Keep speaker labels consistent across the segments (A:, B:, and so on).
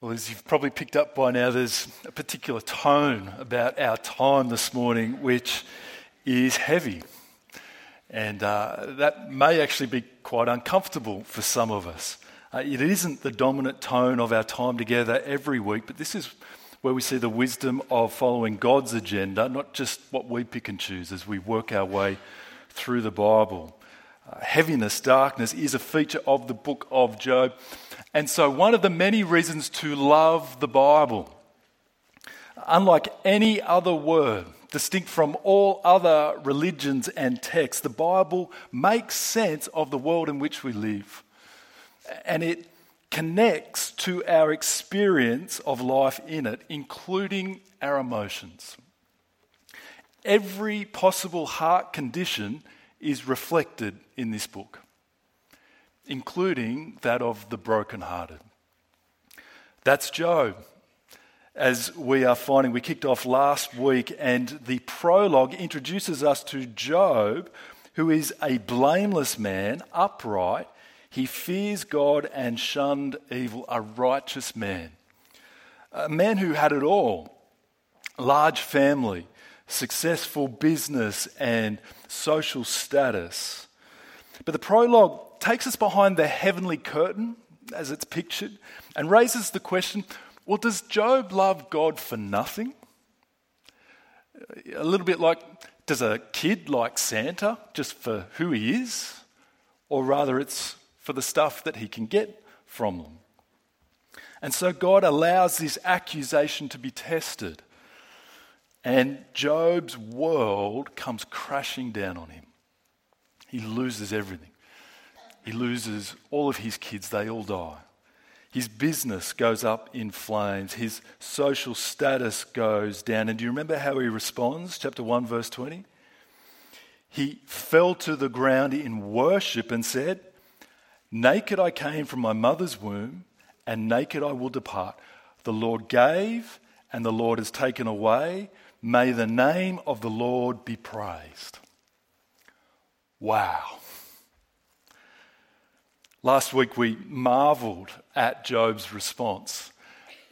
A: Well, as you've probably picked up by now, there's a particular tone about our time this morning which is heavy. And uh, that may actually be quite uncomfortable for some of us. Uh, it isn't the dominant tone of our time together every week, but this is where we see the wisdom of following God's agenda, not just what we pick and choose as we work our way through the Bible. Uh, heaviness, darkness is a feature of the book of Job. And so, one of the many reasons to love the Bible, unlike any other word, distinct from all other religions and texts, the Bible makes sense of the world in which we live. And it connects to our experience of life in it, including our emotions. Every possible heart condition is reflected in this book including that of the brokenhearted. That's Job. As we are finding, we kicked off last week, and the prologue introduces us to Job, who is a blameless man, upright. He fears God and shunned evil, a righteous man. A man who had it all large family, successful business, and social status. But the prologue takes us behind the heavenly curtain, as it's pictured, and raises the question well, does Job love God for nothing? A little bit like, does a kid like Santa just for who he is? Or rather, it's for the stuff that he can get from them. And so God allows this accusation to be tested. And Job's world comes crashing down on him. He loses everything. He loses all of his kids, they all die. His business goes up in flames. His social status goes down. And do you remember how he responds? Chapter 1, verse 20. He fell to the ground in worship and said, Naked I came from my mother's womb, and naked I will depart. The Lord gave, and the Lord has taken away. May the name of the Lord be praised. Wow. Last week we marveled at Job's response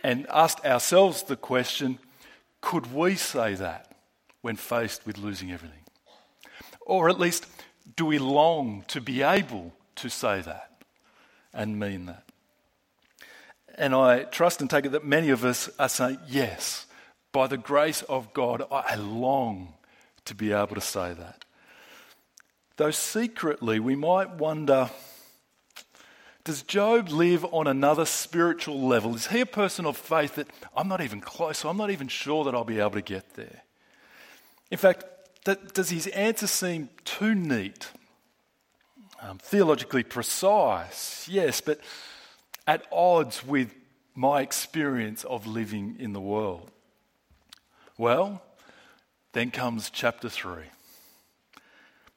A: and asked ourselves the question could we say that when faced with losing everything? Or at least, do we long to be able to say that and mean that? And I trust and take it that many of us are saying, yes, by the grace of God, I long to be able to say that. Though secretly, we might wonder does Job live on another spiritual level? Is he a person of faith that I'm not even close, so I'm not even sure that I'll be able to get there? In fact, that, does his answer seem too neat? Um, theologically precise, yes, but at odds with my experience of living in the world. Well, then comes chapter 3.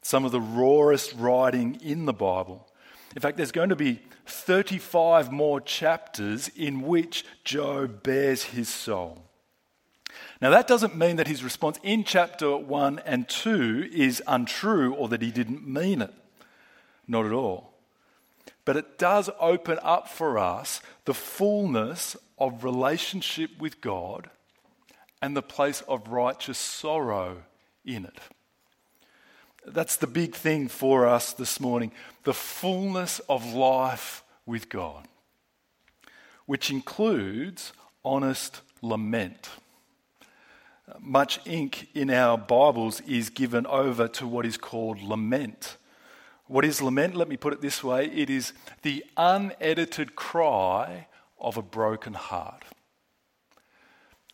A: Some of the rawest writing in the Bible. In fact, there's going to be 35 more chapters in which Job bares his soul. Now, that doesn't mean that his response in chapter 1 and 2 is untrue or that he didn't mean it. Not at all. But it does open up for us the fullness of relationship with God and the place of righteous sorrow in it. That's the big thing for us this morning the fullness of life with God, which includes honest lament. Much ink in our Bibles is given over to what is called lament. What is lament? Let me put it this way it is the unedited cry of a broken heart.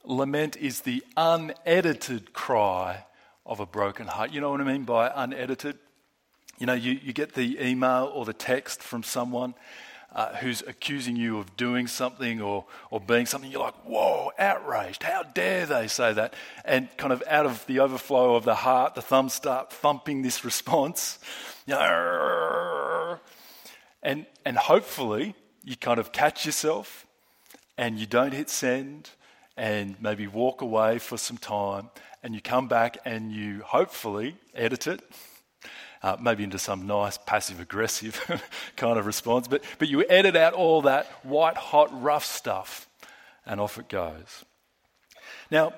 A: Lament is the unedited cry of a broken heart. You know what I mean by unedited? You know, you, you get the email or the text from someone uh, who's accusing you of doing something or, or being something, you're like, whoa, outraged. How dare they say that? And kind of out of the overflow of the heart, the thumbs start thumping this response. And, and hopefully you kind of catch yourself and you don't hit send and maybe walk away for some time and you come back and you hopefully edit it, uh, maybe into some nice passive aggressive kind of response, but, but you edit out all that white hot rough stuff and off it goes. Now,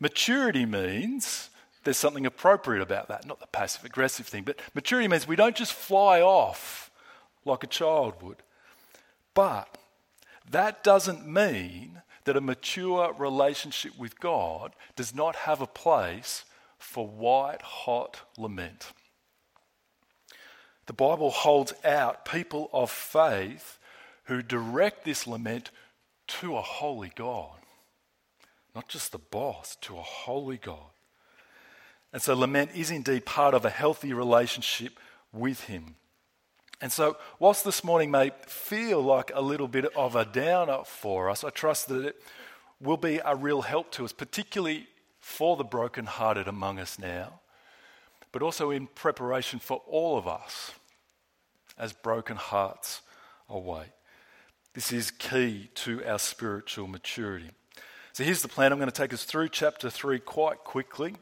A: maturity means there's something appropriate about that, not the passive aggressive thing, but maturity means we don't just fly off like a child would. But that doesn't mean that a mature relationship with God does not have a place for white hot lament. The Bible holds out people of faith who direct this lament to a holy God. Not just the boss, to a holy God. And so lament is indeed part of a healthy relationship with Him. And so, whilst this morning may feel like a little bit of a downer for us, I trust that it will be a real help to us, particularly for the brokenhearted among us now, but also in preparation for all of us as broken hearts await. This is key to our spiritual maturity. So here's the plan. I'm going to take us through chapter 3 quite quickly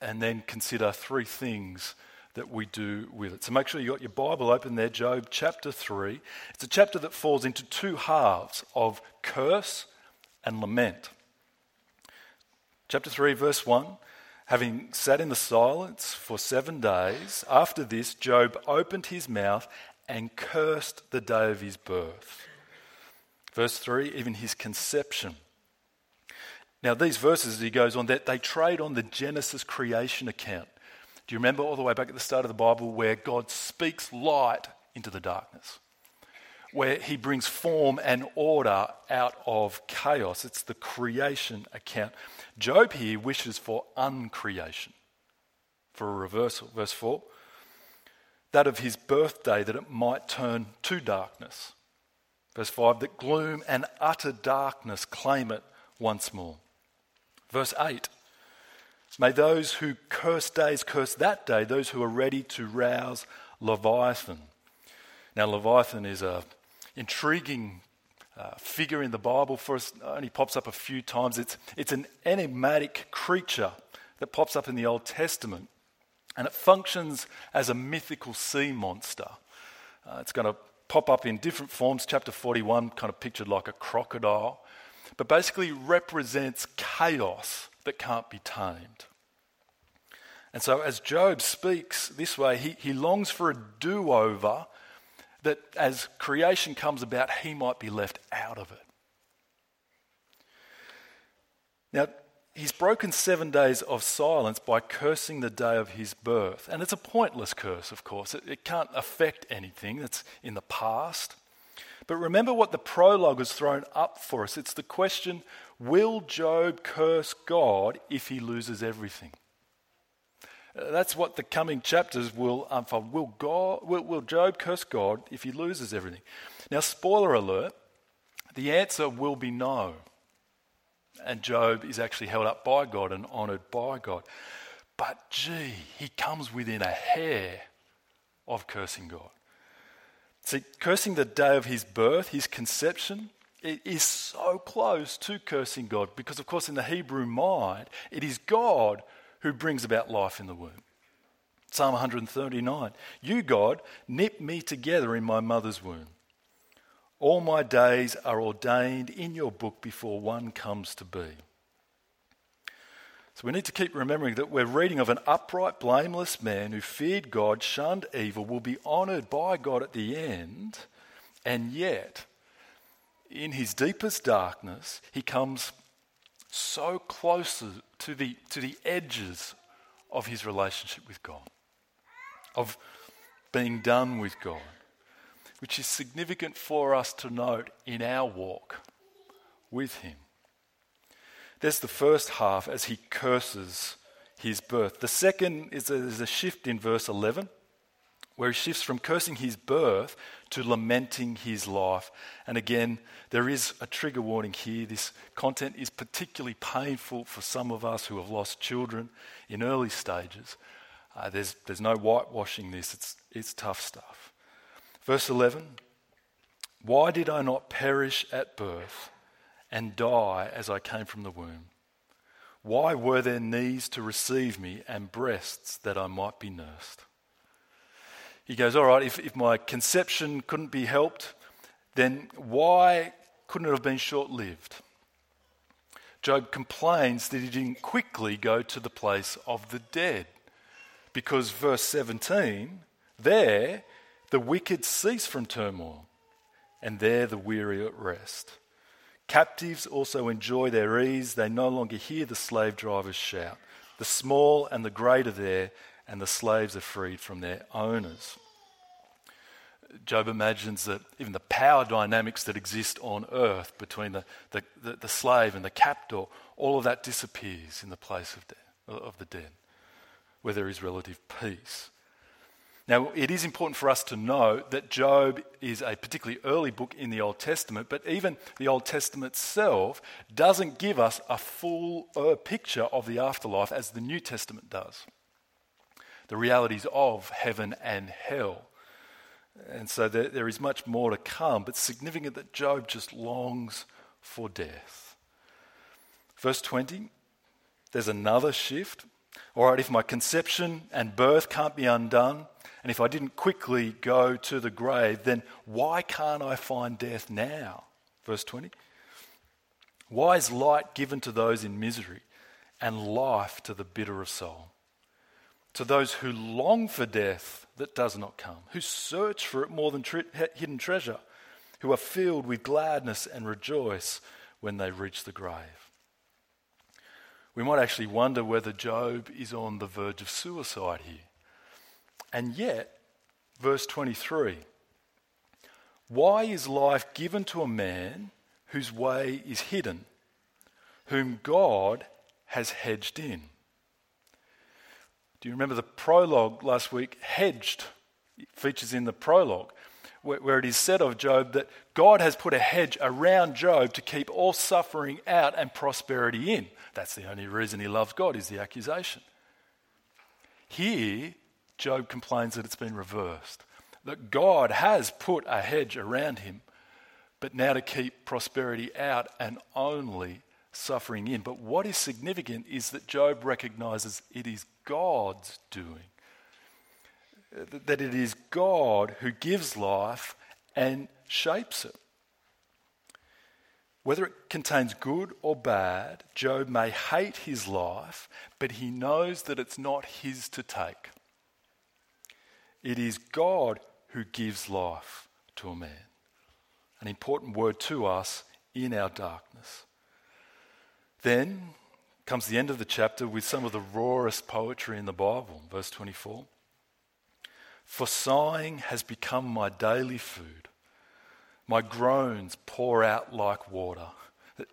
A: and then consider three things that we do with it. So make sure you got your Bible open there, Job chapter 3. It's a chapter that falls into two halves of curse and lament. Chapter 3, verse 1 Having sat in the silence for seven days, after this, Job opened his mouth and cursed the day of his birth. Verse 3, even his conception. Now, these verses, as he goes on, that they trade on the Genesis creation account. Do you remember all the way back at the start of the Bible where God speaks light into the darkness? Where he brings form and order out of chaos. It's the creation account. Job here wishes for uncreation, for a reversal. Verse 4 that of his birthday, that it might turn to darkness. Verse 5 that gloom and utter darkness claim it once more. Verse 8 May those who curse days curse that day, those who are ready to rouse Leviathan. Now, Leviathan is an intriguing uh, figure in the Bible for us, only pops up a few times. It's, it's an enigmatic creature that pops up in the Old Testament, and it functions as a mythical sea monster. Uh, it's going to pop up in different forms. Chapter 41 kind of pictured like a crocodile, but basically represents chaos that can't be tamed. And so, as Job speaks this way, he, he longs for a do over that as creation comes about, he might be left out of it. Now, he's broken seven days of silence by cursing the day of his birth. And it's a pointless curse, of course. It, it can't affect anything that's in the past. But remember what the prologue has thrown up for us. It's the question Will Job curse God if he loses everything? Uh, that's what the coming chapters will unfold. Will, God, will, will Job curse God if he loses everything? Now, spoiler alert, the answer will be no. And Job is actually held up by God and honoured by God. But gee, he comes within a hair of cursing God. See, cursing the day of his birth, his conception, it is so close to cursing God because, of course, in the Hebrew mind, it is God who brings about life in the womb. Psalm 139 You, God, knit me together in my mother's womb. All my days are ordained in your book before one comes to be. So we need to keep remembering that we're reading of an upright, blameless man who feared God, shunned evil, will be honoured by God at the end, and yet in his deepest darkness, he comes so close to the, to the edges of his relationship with God, of being done with God, which is significant for us to note in our walk with him. There's the first half as he curses his birth. The second is a, is a shift in verse 11 where he shifts from cursing his birth to lamenting his life. And again, there is a trigger warning here. This content is particularly painful for some of us who have lost children in early stages. Uh, there's, there's no whitewashing this, it's, it's tough stuff. Verse 11 Why did I not perish at birth and die as I came from the womb? Why were there knees to receive me and breasts that I might be nursed? he goes, All right, if, if my conception couldn't be helped, then why couldn't it have been short lived? Job complains that he didn't quickly go to the place of the dead. Because, verse 17, there the wicked cease from turmoil, and there the weary at rest. Captives also enjoy their ease. They no longer hear the slave drivers shout. The small and the great are there, and the slaves are freed from their owners. Job imagines that even the power dynamics that exist on earth between the, the, the, the slave and the captor, all of that disappears in the place of, de- of the dead, where there is relative peace. Now, it is important for us to know that Job is a particularly early book in the Old Testament, but even the Old Testament itself doesn't give us a full uh, picture of the afterlife as the New Testament does. The realities of heaven and hell. And so there, there is much more to come, but significant that Job just longs for death. Verse 20, there's another shift. All right, if my conception and birth can't be undone, and if I didn't quickly go to the grave, then why can't I find death now? Verse 20. Why is light given to those in misery and life to the bitter of soul? To those who long for death that does not come, who search for it more than tre- hidden treasure, who are filled with gladness and rejoice when they reach the grave. We might actually wonder whether Job is on the verge of suicide here. And yet, verse 23 why is life given to a man whose way is hidden, whom God has hedged in? Do you remember the prologue last week? Hedged features in the prologue, where, it is said of Job that God has put a hedge around Job to keep all suffering out and prosperity in. That's the only reason he loves God, is the accusation. Here, Job complains that it's been reversed, that God has put a hedge around him, but now to keep prosperity out and only suffering in. But what is significant is that Job recognizes it is God's doing, that it is God who gives life and shapes it. Whether it contains good or bad, Job may hate his life, but he knows that it's not his to take. It is God who gives life to a man. An important word to us in our darkness. Then comes the end of the chapter with some of the rawest poetry in the Bible, verse 24. For sighing has become my daily food. My groans pour out like water.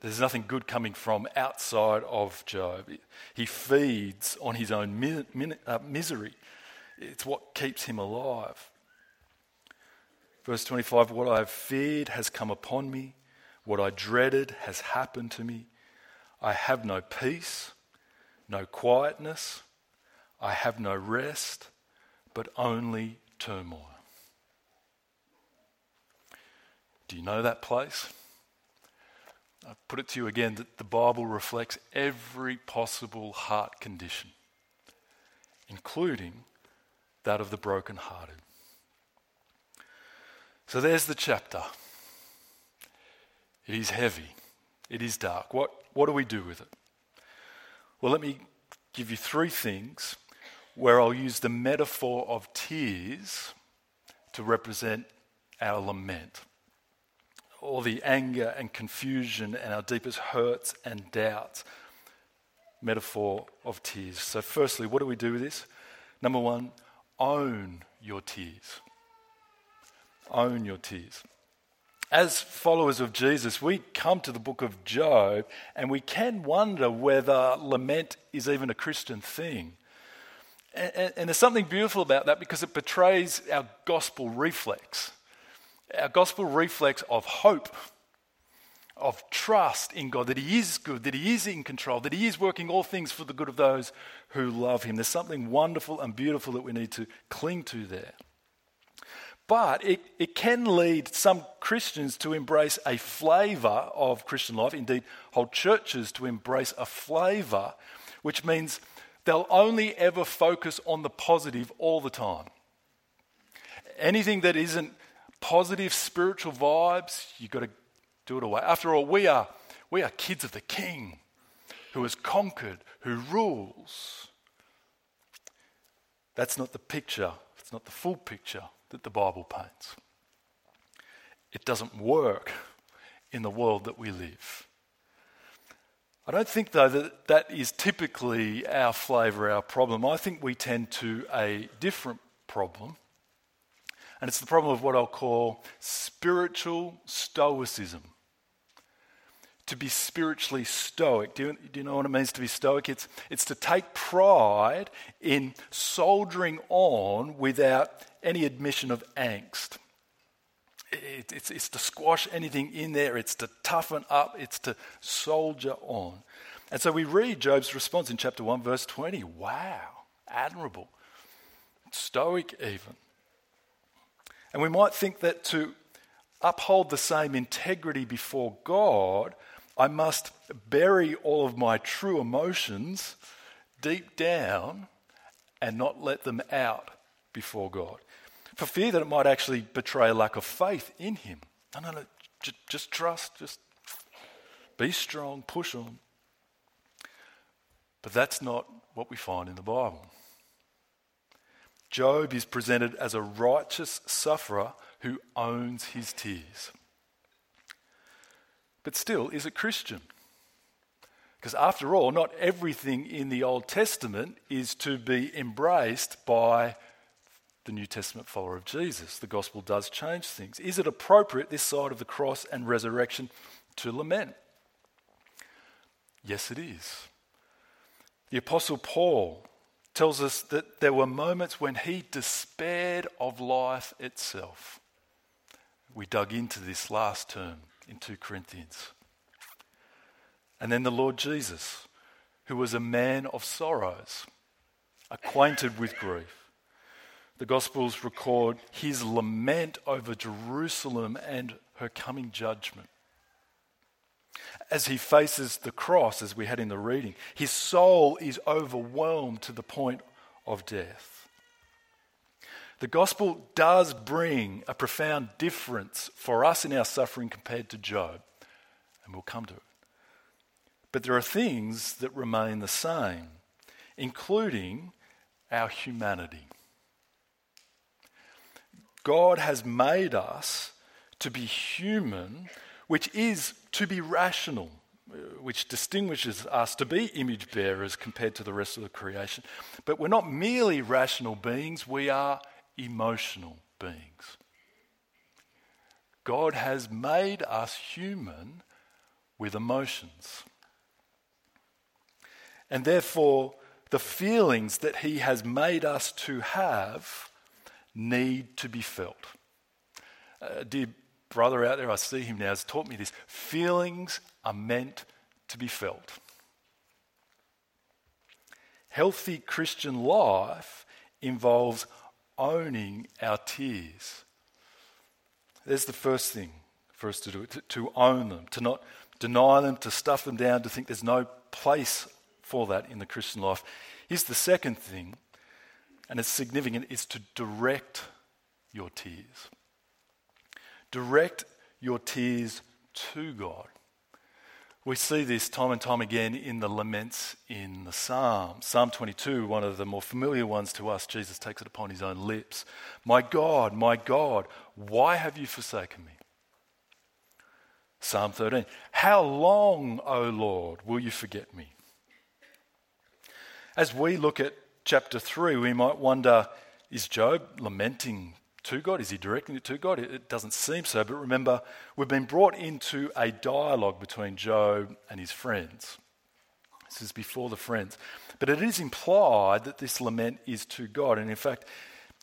A: There's nothing good coming from outside of Job. He feeds on his own uh, misery. It's what keeps him alive. Verse 25 What I have feared has come upon me, what I dreaded has happened to me. I have no peace, no quietness, I have no rest, but only turmoil. Do you know that place? I put it to you again that the Bible reflects every possible heart condition, including that of the brokenhearted. So there's the chapter. It is heavy. It is dark. What, what do we do with it? Well, let me give you three things where I'll use the metaphor of tears to represent our lament, all the anger and confusion and our deepest hurts and doubts. Metaphor of tears. So, firstly, what do we do with this? Number one, own your tears. Own your tears. As followers of Jesus, we come to the book of Job and we can wonder whether lament is even a Christian thing. And, there's something beautiful about that because it betrays our gospel reflex, our gospel reflex of hope, of trust in God, that He is good, that He is in control, that He is working all things for the good of those who love Him. There's something wonderful and beautiful that we need to cling to there. But it, it can lead some Christians to embrace a flavour of Christian life, indeed, whole churches to embrace a flavour, which means they'll only ever focus on the positive all the time. Anything that isn't positive spiritual vibes, you've got to do it away. After all, we are, we are kids of the King who has conquered, who rules. That's not the picture, it's not the full picture that the Bible paints. It doesn't work in the world that we live. I don't think, though, that that is typically our flavour, our problem. I think we tend to a different problem, and it's the problem of what I'll call spiritual stoicism to be spiritually stoic. Do you, do you, know what it means to be stoic? It's, it's to take pride in soldiering on without any admission of angst. It, it's, it's to squash anything in there, it's to toughen up, it's to soldier on. And so we read Job's response in chapter 1, verse 20. Wow, admirable, stoic even. And we might think that to uphold the same integrity before God, I must bury all of my true emotions deep down and not let them out before God. For fear that it might actually betray a lack of faith in Him. No, no, no. Just, just trust. Just be strong. Push on. But that's not what we find in the Bible. Job is presented as a righteous sufferer who owns his tears but still is a Christian. Because after all, not everything in the Old Testament is to be embraced by the New Testament follower of Jesus. The gospel does change things. Is it appropriate this side of the cross and resurrection to lament? Yes, it is. The Apostle Paul tells us that there were moments when he despaired of life itself. We dug into this last term in 2 Corinthians. And then the Lord Jesus, who was a man of sorrows, acquainted with grief. The Gospels record his lament over Jerusalem and her coming judgment. As he faces the cross, as we had in the reading, his soul is overwhelmed to the point of death. The gospel does bring a profound difference for us in our suffering compared to Job, and we'll come to it. But there are things that remain the same, including our humanity. God has made us to be human, which is to be rational, uh, which distinguishes us to be image bearers compared to the rest of the creation. But we're not merely rational beings, we are emotional beings. God has made us human with emotions. And therefore, the feelings that He has made us to have need to be felt. Uh, dear brother out there, I see him now, has taught me this. Feelings are meant to be felt. Healthy Christian life involves owning our tears. There's the first thing for us to do to, to own them, to not deny them, to stuff them down, to think there's no place for that in the Christian life. Here's the second thing, and it's significant, is to direct your tears. Direct your tears to God. We see this time and time again in the laments in the Psalms. Psalm 22, one of the more familiar ones to us, Jesus takes it upon his own lips. My God, my God, why have you forsaken me? Psalm 13, how long, O Lord, will you forget me? As we look at chapter 3, we might wonder is Job lamenting to God? Is he directing it to God? It doesn't seem so. But remember, we've been brought into a dialogue between Job and his friends. This is before the friends. But it is implied that this lament is to God. And in fact,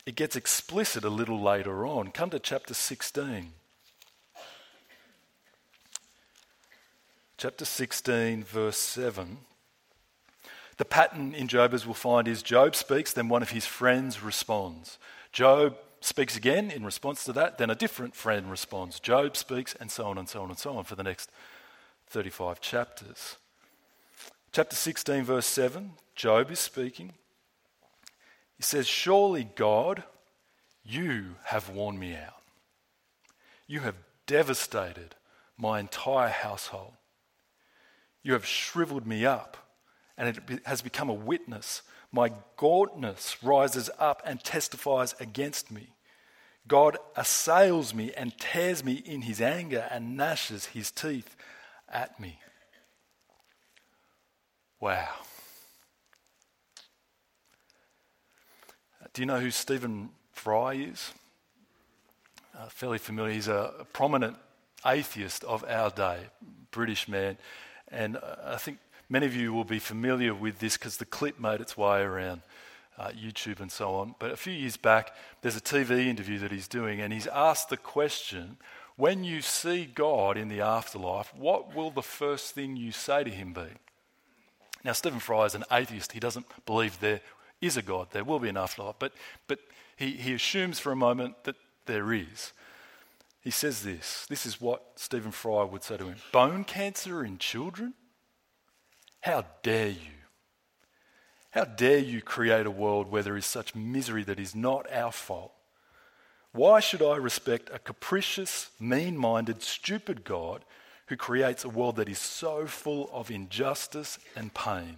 A: it gets explicit a little later on. Come to chapter 16. Chapter 16, verse 7. The pattern in Job, as we'll find, is Job speaks, then one of his friends responds. Job speaks again in response to that, then a different friend responds. Job speaks, and so on and so on and so on for the next 35 chapters. Chapter 16, verse 7, Job is speaking. He says, Surely, God, you have worn me out. You have devastated my entire household. You have shriveled me up, and it has become a witness. My gauntness rises up and testifies against me. God assails me and tears me in his anger and gnashes his teeth at me. Wow. Do you know who Stephen Fry is? Uh, fairly familiar. He's a, prominent atheist of our day, British man. And uh, I think many of you will be familiar with this because the clip made its way around uh, YouTube and so on. But a few years back, there's a TV interview that he's doing, and he's asked the question when you see God in the afterlife, what will the first thing you say to him be? Now, Stephen Fry is an atheist. He doesn't believe there is a God, there will be an afterlife, but, but he, he assumes for a moment that there is. He says this this is what Stephen Fry would say to him Bone cancer in children? How dare you? How dare you create a world where there is such misery that is not our fault? Why should I respect a capricious, mean minded, stupid God who creates a world that is so full of injustice and pain?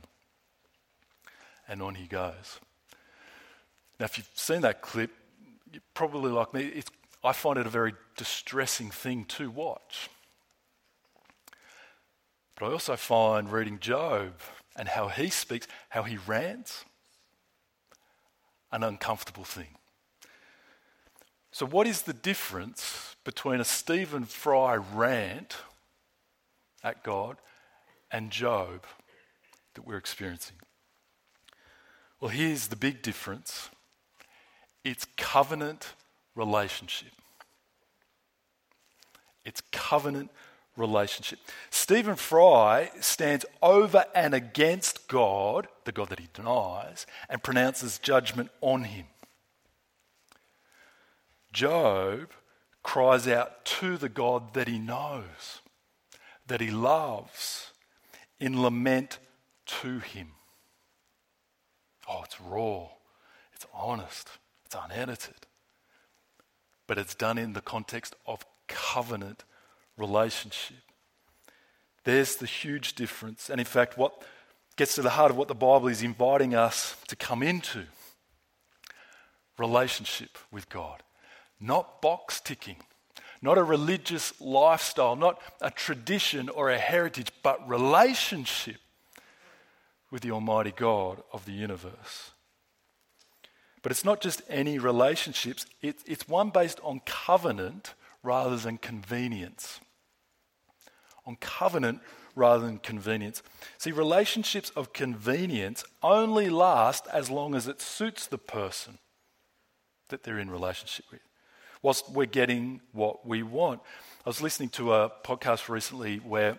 A: And on he goes. Now, if you've seen that clip, you're probably like me, I find it a very distressing thing to watch. But I also find reading Job and how he speaks, how he rants, an uncomfortable thing. So, what is the difference between a Stephen Fry rant at God and Job that we're experiencing? Well, here's the big difference it's covenant relationship. It's covenant relationship. Stephen Fry stands over and against God, the God that he denies, and pronounces judgment on him. Job cries out to the God that he knows, that he loves, in lament to him. Oh, it's raw, it's honest, it's unedited. But it's done in the context of covenant relationship. There's the huge difference. And in fact, what gets to the heart of what the Bible is inviting us to come into relationship with God. Not box ticking, not a religious lifestyle, not a tradition or a heritage, but relationship with the Almighty God of the universe. But it's not just any relationships, it's one based on covenant rather than convenience. On covenant rather than convenience. See, relationships of convenience only last as long as it suits the person that they're in relationship with, whilst we're getting what we want. I was listening to a podcast recently where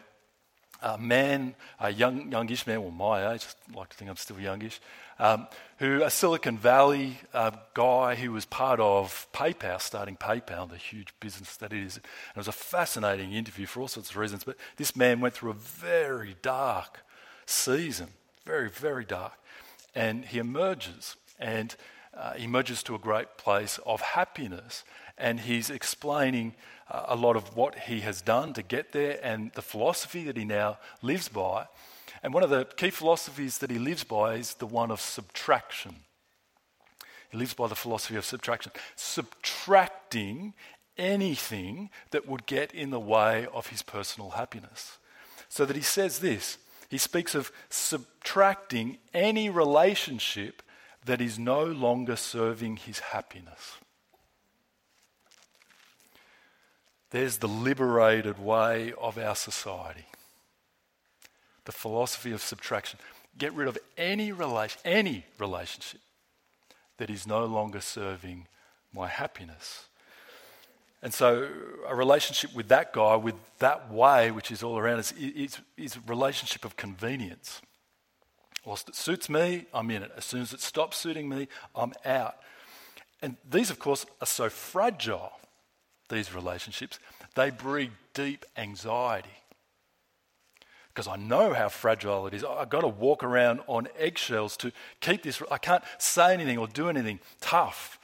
A: a man, a young, youngish man, well, my age, I like to think I'm still youngish, um, who a Silicon Valley uh, guy who was part of PayPal, starting PayPal, the huge business that it is. And it was a fascinating interview for all sorts of reasons. But this man went through a very dark season, very, very dark. And he emerges, and uh, emerges to a great place of happiness. And he's explaining a lot of what he has done to get there and the philosophy that he now lives by. And one of the key philosophies that he lives by is the one of subtraction. He lives by the philosophy of subtraction, subtracting anything that would get in the way of his personal happiness. So that he says this he speaks of subtracting any relationship that is no longer serving his happiness. There's the liberated way of our society. The philosophy of subtraction. Get rid of any relation, any relationship that is no longer serving my happiness. And so, a relationship with that guy, with that way, which is all around us, is, is a relationship of convenience. Whilst it suits me, I'm in it. As soon as it stops suiting me, I'm out. And these, of course, are so fragile these relationships, they breed deep anxiety. Because I know how fragile it is. I've got to walk around on eggshells to keep this. I can't say anything or do anything tough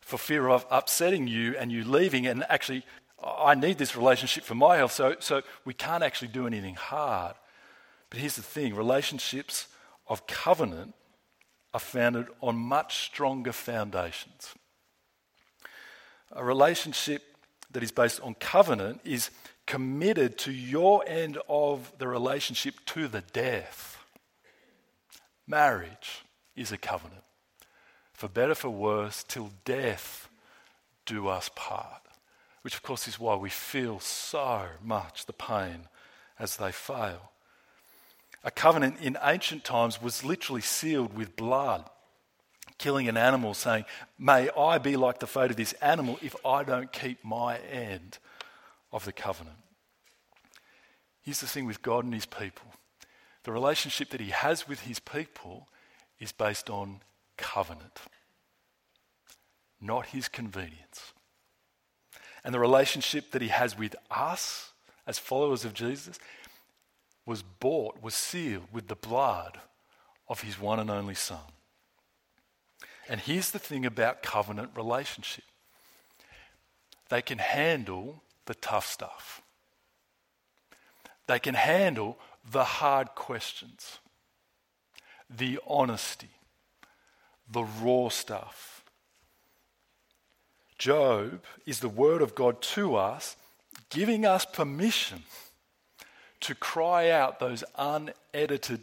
A: for fear of upsetting you and you leaving. And actually, I need this relationship for my health, so, so we can't actually do anything hard. But here's the thing relationships of covenant are founded on much stronger foundations. A relationship that is based on covenant is committed to your end of the relationship to the death. Marriage is a covenant. For better, for worse, till death do us part. Which, of course, is why we feel so much the pain as they fail. A covenant in ancient times was literally sealed with blood, killing an animal, saying, May I be like the fate of this animal if I don't keep my end of the covenant. Here's the thing with God and his people the relationship that he has with his people is based on covenant, not his convenience. And the relationship that he has with us as followers of Jesus was bought, was sealed with the blood of his one and only Son. And here's the thing about covenant relationship they can handle the tough stuff, they can handle the hard questions, the honesty, the raw stuff. Job is the word of God to us, giving us permission to cry out those unedited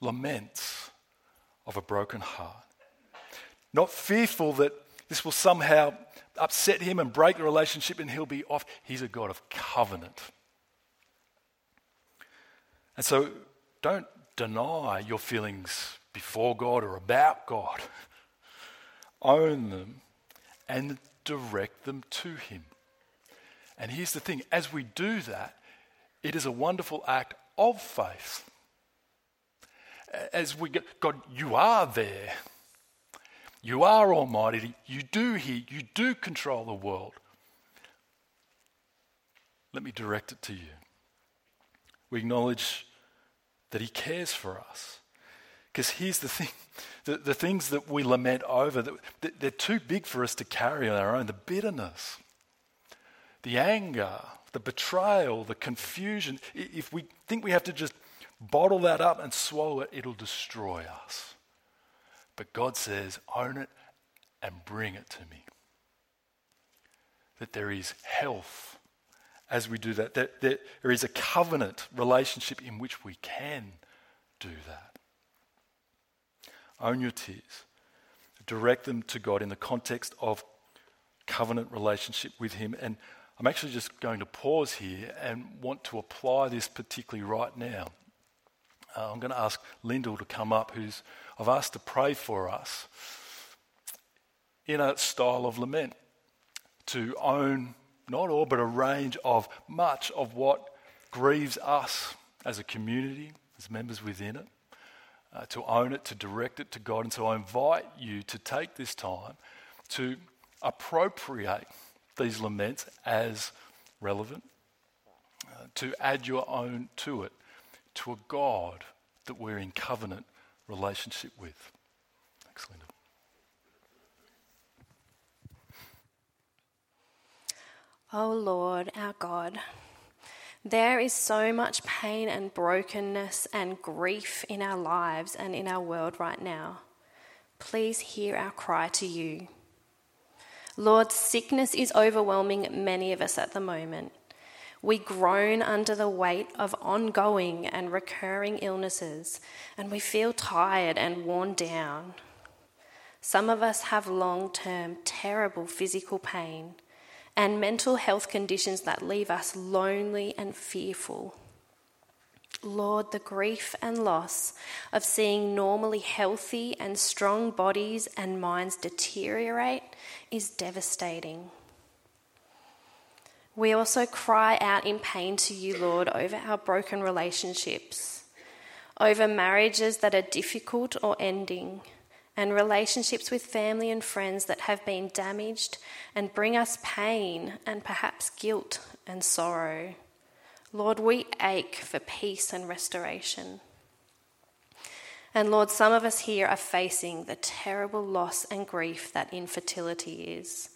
A: laments of a broken heart. Not fearful that this will somehow upset him and break the relationship and he'll be off. He's a God of covenant. And so don't deny your feelings before God or about God. Own them and direct them to Him. And here's the thing as we do that, it is a wonderful act of faith. As we get, God, you are there. You are almighty. You do hear. You do control the world. Let me direct it to you. We acknowledge that He cares for us. Because here's the thing the, the things that we lament over, that, they're too big for us to carry on our own. The bitterness, the anger, the betrayal, the confusion. If we think we have to just bottle that up and swallow it, it'll destroy us. But God says, own it and bring it to me. That there is health as we do that. That there is a covenant relationship in which we can do that. Own your tears. Direct them to God in the context of covenant relationship with Him. And I'm actually just going to pause here and want to apply this particularly right now. Uh, I'm going to ask Lyndall to come up, who's I've asked to pray for us in a style of lament, to own not all, but a range of much of what grieves us as a community, as members within it, uh, to own it, to direct it to God. And so I invite you to take this time to appropriate these laments as relevant, uh, to add your own to it, to a God that we're in covenant relationship with. Thanks, Linda.
B: Oh Lord, our God, there is so much pain and brokenness and grief in our lives and in our world right now. Please hear our cry to you. Lord, sickness is overwhelming many of us at the moment. We groan under the weight of ongoing and recurring illnesses, and we feel tired and worn down. Some of us have long term, terrible physical pain and mental health conditions that leave us lonely and fearful. Lord, the grief and loss of seeing normally healthy and strong bodies and minds deteriorate is devastating. We also cry out in pain to you, Lord, over our broken relationships, over marriages that are difficult or ending, and relationships with family and friends that have been damaged and bring us pain and perhaps guilt and sorrow. Lord, we ache for peace and restoration. And Lord, some of us here are facing the terrible loss and grief that infertility is.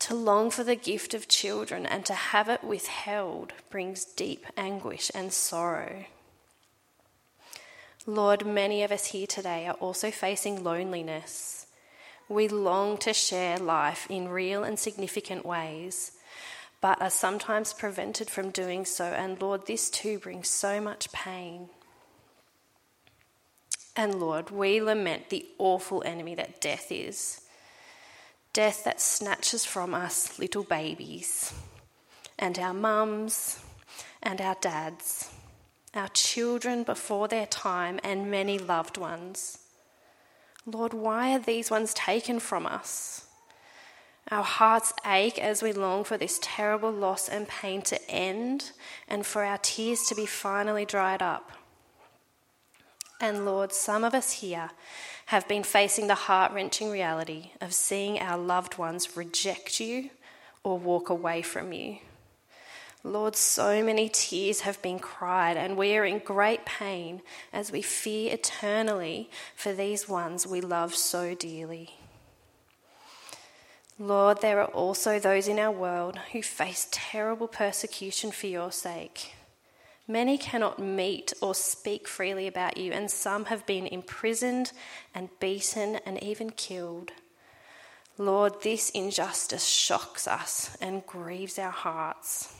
B: To long for the gift of children and to have it withheld brings deep anguish and sorrow. Lord, many of us here today are also facing loneliness. We long to share life in real and significant ways, but are sometimes prevented from doing so. And Lord, this too brings so much pain. And Lord, we lament the awful enemy that death is death that snatches from us little babies, and our mums, and our dads, our children before their time, and many loved ones. Lord, why are these ones taken from us? Our hearts ache as we long for this terrible loss and pain to end and for our tears to be finally dried up. And Lord, some of us here have been facing the heart wrenching reality of seeing our loved ones reject you or walk away from you. Lord, so many tears have been cried, and we are in great pain as we fear eternally for these ones we love so dearly. Lord, there are also those in our world who face terrible persecution for your sake. Many cannot meet or speak freely about you, and some have been imprisoned and beaten and even killed. Lord, this injustice shocks us and grieves our hearts.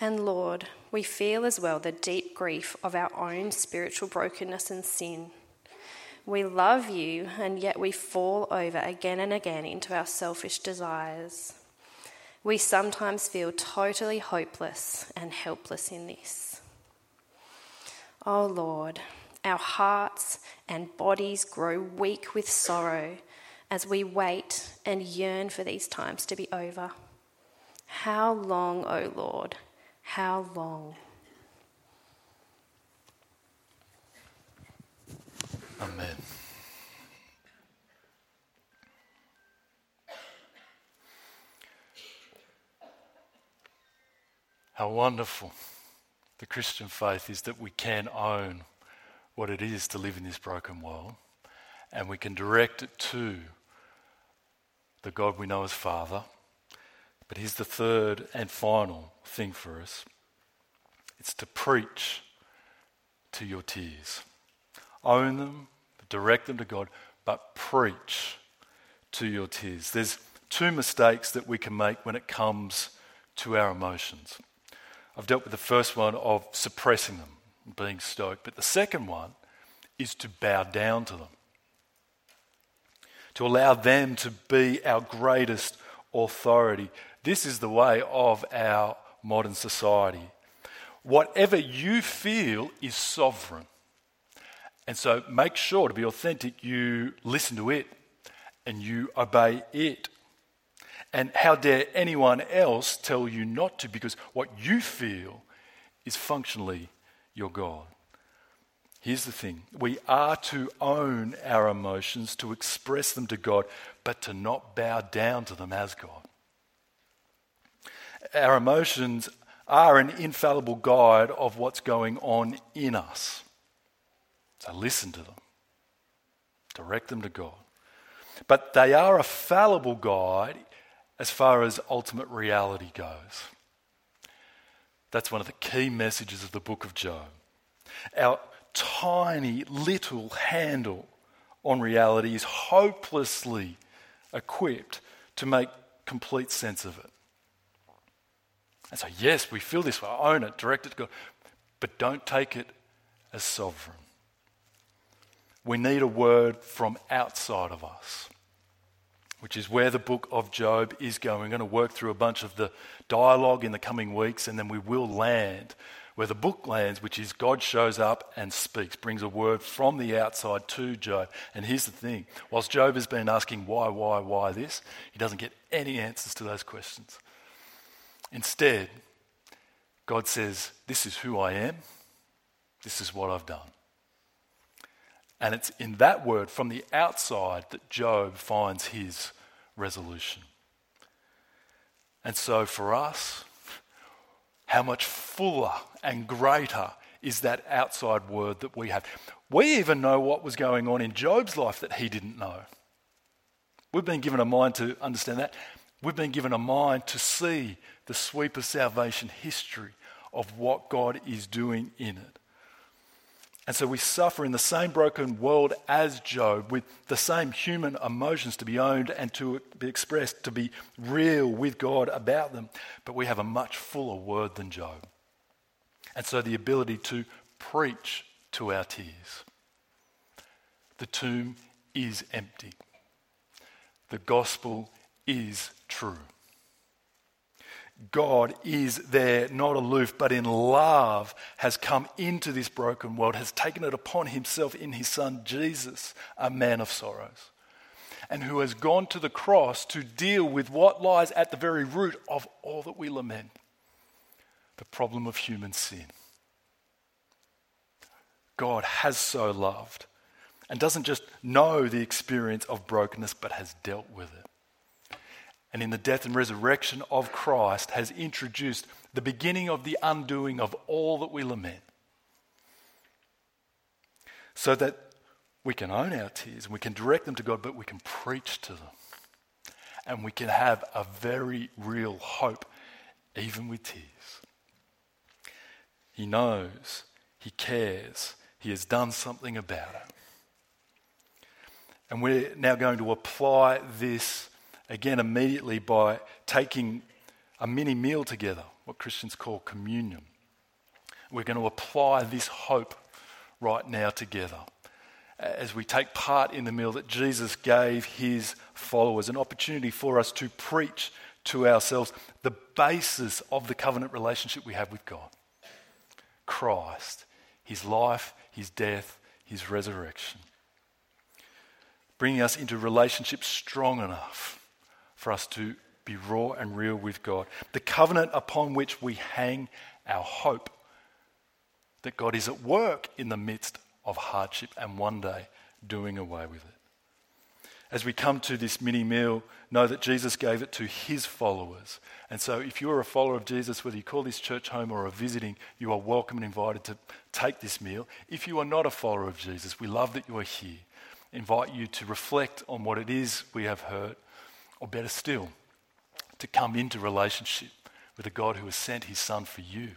B: And Lord, we feel as well the deep grief of our own spiritual brokenness and sin. We love you, and yet we fall over again and again into our selfish desires. We sometimes feel totally hopeless and helpless in this. Oh Lord, our hearts and bodies grow weak with sorrow as we wait and yearn for these times to be over. How long, O oh Lord? How long?
A: How wonderful the Christian faith is that we can own what it is to live in this broken world and we can direct it to the God we know as Father. But here's the third and final thing for us it's to preach to your tears. Own them, direct them to God, but preach to your tears. There's two mistakes that we can make when it comes to our emotions. I've dealt with the first one of suppressing them, being stoic, but the second one is to bow down to them, to allow them to be our greatest authority. This is the way of our modern society. Whatever you feel is sovereign. And so make sure to be authentic, you listen to it and you obey it. And how dare anyone else tell you not to because what you feel is functionally your God. Here's the thing we are to own our emotions, to express them to God, but to not bow down to them as God. Our emotions are an infallible guide of what's going on in us. So listen to them, direct them to God. But they are a fallible guide as far as ultimate reality goes. That's one of the key messages of the book of Job. Our tiny little handle on reality is hopelessly equipped to make complete sense of it. And so, yes, we feel this way, own it, direct it to God, but don't take it as sovereign. We need a word from outside of us which is where the book of Job is going. We're going to work through a bunch of the dialogue in the coming weeks, and then we will land where the book lands, which is God shows up and speaks, brings a word from the outside to Job. And here's the thing whilst Job has been asking why, why, why this, he doesn't get any answers to those questions. Instead, God says, This is who I am, this is what I've done. And it's in that word from the outside that Job finds his resolution. And so for us, how much fuller and greater is that outside word that we have? We even know what was going on in Job's life that he didn't know. We've been given a mind to understand that. We've been given a mind to see the sweep of salvation history of what God is doing in it. And so we suffer in the same broken world as Job, with the same human emotions to be owned and to be expressed, to be real with God about them. But we have a much fuller word than Job. And so the ability to preach to our tears. The tomb is empty. The gospel is true. God is there, not aloof, but in love, has come into this broken world, has taken it upon himself in his Son Jesus, a man of sorrows, and who has gone to the cross to deal with what lies at the very root of all that we lament the problem of human sin. God has so loved and doesn't just know the experience of brokenness, but has dealt with it and in the death and resurrection of Christ has introduced the beginning of the undoing of all that we lament. So that we can own our tears and we can direct them to God, but we can preach to them. And we can have a very real hope, even with tears. He knows, He cares, He has done something about it. And we're now going to apply this again immediately by taking a mini meal together, what Christians call communion. We're going to apply this hope right now together as we take part in the meal that Jesus gave his followers, an opportunity for us to preach to ourselves the basis of the covenant relationship we have with God Christ, his life, his death, his resurrection. Bringing us into relationships strong enough for us to be raw and real with God. The covenant upon which we hang our hope that God is at work in the midst of hardship and one day doing away with it. As we come to this mini meal, know that Jesus gave it to his followers. And so, if you're a follower of Jesus, whether you call this church home or are visiting, you are welcome and invited to take this meal. If you are not a follower of Jesus, we love that you are here. Invite you to reflect on what it is we have heard or better still, to come into relationship with a God who has sent his Son for you.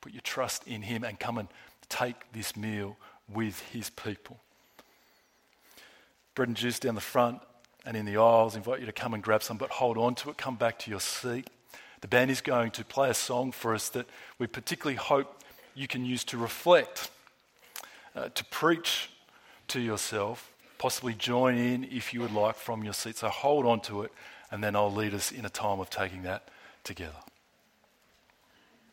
A: Put your trust in him and come and take this meal with his people. Bread and juice down the front and in the aisles. Invite you to come and grab some, but hold on to it. Come back to your seat. The band is going to play a song for us that we particularly hope you can use to reflect, uh, to preach to yourself, possibly join in if you would like from your seat. So hold on to it, and then I'll lead us in a time of taking that together.